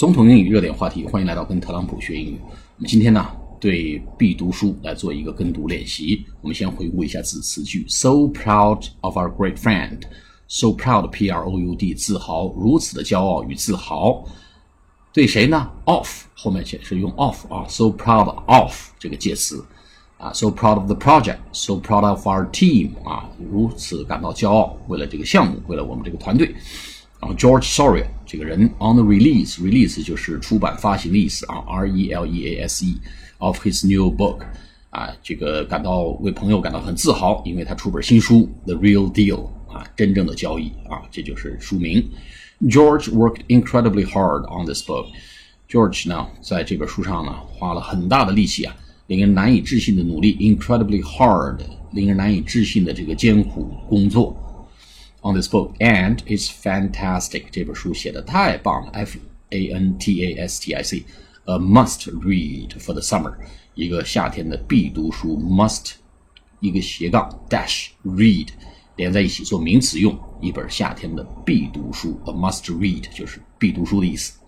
总统英语热点话题，欢迎来到跟特朗普学英语。我们今天呢，对必读书来做一个跟读练习。我们先回顾一下字词句：so proud of our great friend，so proud，p r o u d，自豪，如此的骄傲与自豪。对谁呢？of 后面显示用 of 啊，so proud of 这个介词啊，so proud of the project，so proud of our team 啊，如此感到骄傲，为了这个项目，为了我们这个团队。然后 George Soria 这个人 on the release，release 就是出版发行的意思啊，R E L E A S E of his new book 啊，这个感到为朋友感到很自豪，因为他出本新书 The Real Deal 啊，真正的交易啊，这就是书名。George worked incredibly hard on this book。George 呢，在这本书上呢，花了很大的力气啊，令人难以置信的努力，incredibly hard，令人难以置信的这个艰苦工作。on this book, and it's fantastic. 这本书写的太棒了，F A N T A S T I C。a must read for the summer，一个夏天的必读书，must 一个斜杠 dash read 连在一起做名词用，一本夏天的必读书，a must read 就是必读书的意思。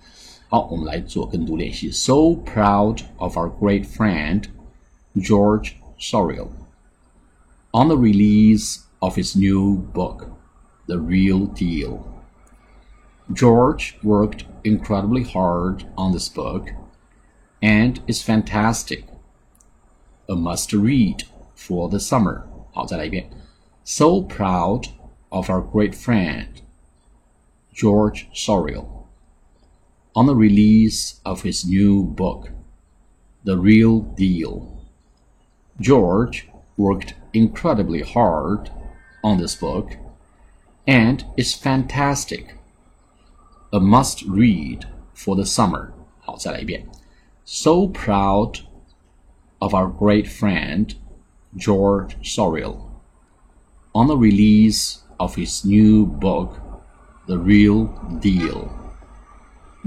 好，我们来做跟读练习。So proud of our great friend George Sorial on the release of his new book the real deal. George worked incredibly hard on this book, and it's fantastic. A must read for the summer. 好，再来一遍。So proud of our great friend George Sorial on the release of his new book, The Real Deal. George worked incredibly hard on this book and it's fantastic. A must read for the summer. 好，再来一遍。So proud of our great friend George Sorial on the release of his new book, The Real Deal.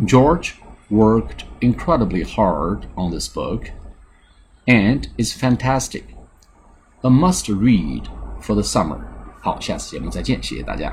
George worked incredibly hard on this book and is fantastic. A must read for the summer. 好，下次节目再见，谢谢大家。